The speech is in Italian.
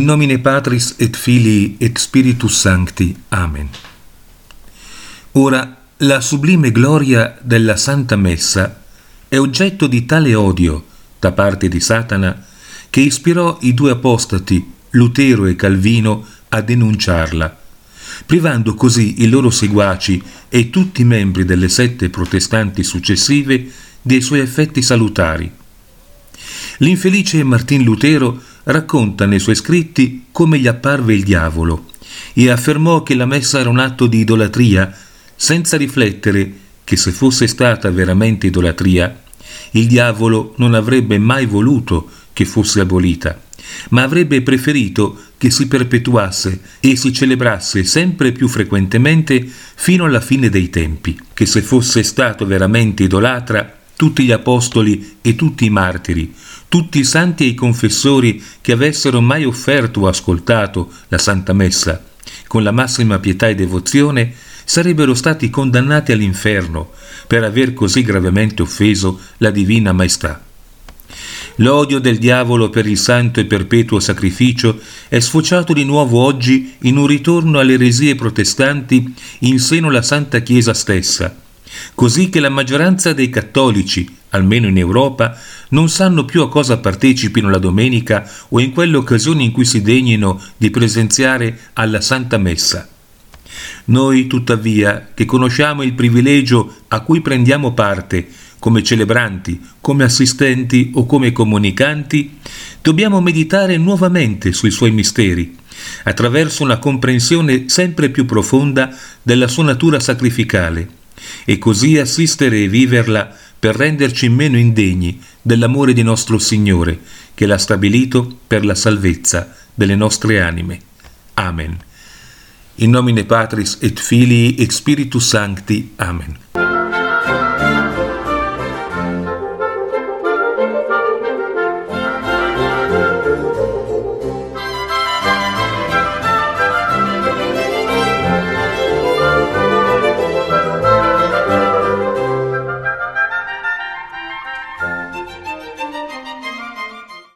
nomine Patris et Filii et Spiritus Sancti. Amen. Ora, la sublime gloria della Santa Messa è oggetto di tale odio da parte di Satana che ispirò i due apostati, Lutero e Calvino, a denunciarla, privando così i loro seguaci e tutti i membri delle sette protestanti successive dei suoi effetti salutari. L'infelice Martin Lutero racconta nei suoi scritti come gli apparve il diavolo e affermò che la messa era un atto di idolatria senza riflettere che se fosse stata veramente idolatria, il diavolo non avrebbe mai voluto che fosse abolita, ma avrebbe preferito che si perpetuasse e si celebrasse sempre più frequentemente fino alla fine dei tempi, che se fosse stato veramente idolatra, tutti gli apostoli e tutti i martiri, tutti i santi e i confessori che avessero mai offerto o ascoltato la Santa Messa, con la massima pietà e devozione, sarebbero stati condannati all'inferno per aver così gravemente offeso la Divina Maestà. L'odio del diavolo per il santo e perpetuo sacrificio è sfociato di nuovo oggi in un ritorno alle eresie protestanti in seno alla Santa Chiesa stessa, così che la maggioranza dei cattolici, almeno in Europa, non sanno più a cosa partecipino la domenica o in quelle occasioni in cui si degnino di presenziare alla Santa Messa. Noi, tuttavia, che conosciamo il privilegio a cui prendiamo parte, come celebranti, come assistenti o come comunicanti, dobbiamo meditare nuovamente sui suoi misteri, attraverso una comprensione sempre più profonda della sua natura sacrificale, e così assistere e viverla per renderci meno indegni dell'amore di nostro Signore, che l'ha stabilito per la salvezza delle nostre anime. Amen. In nomine Patris et Filii et Spiritus Sancti. Amen.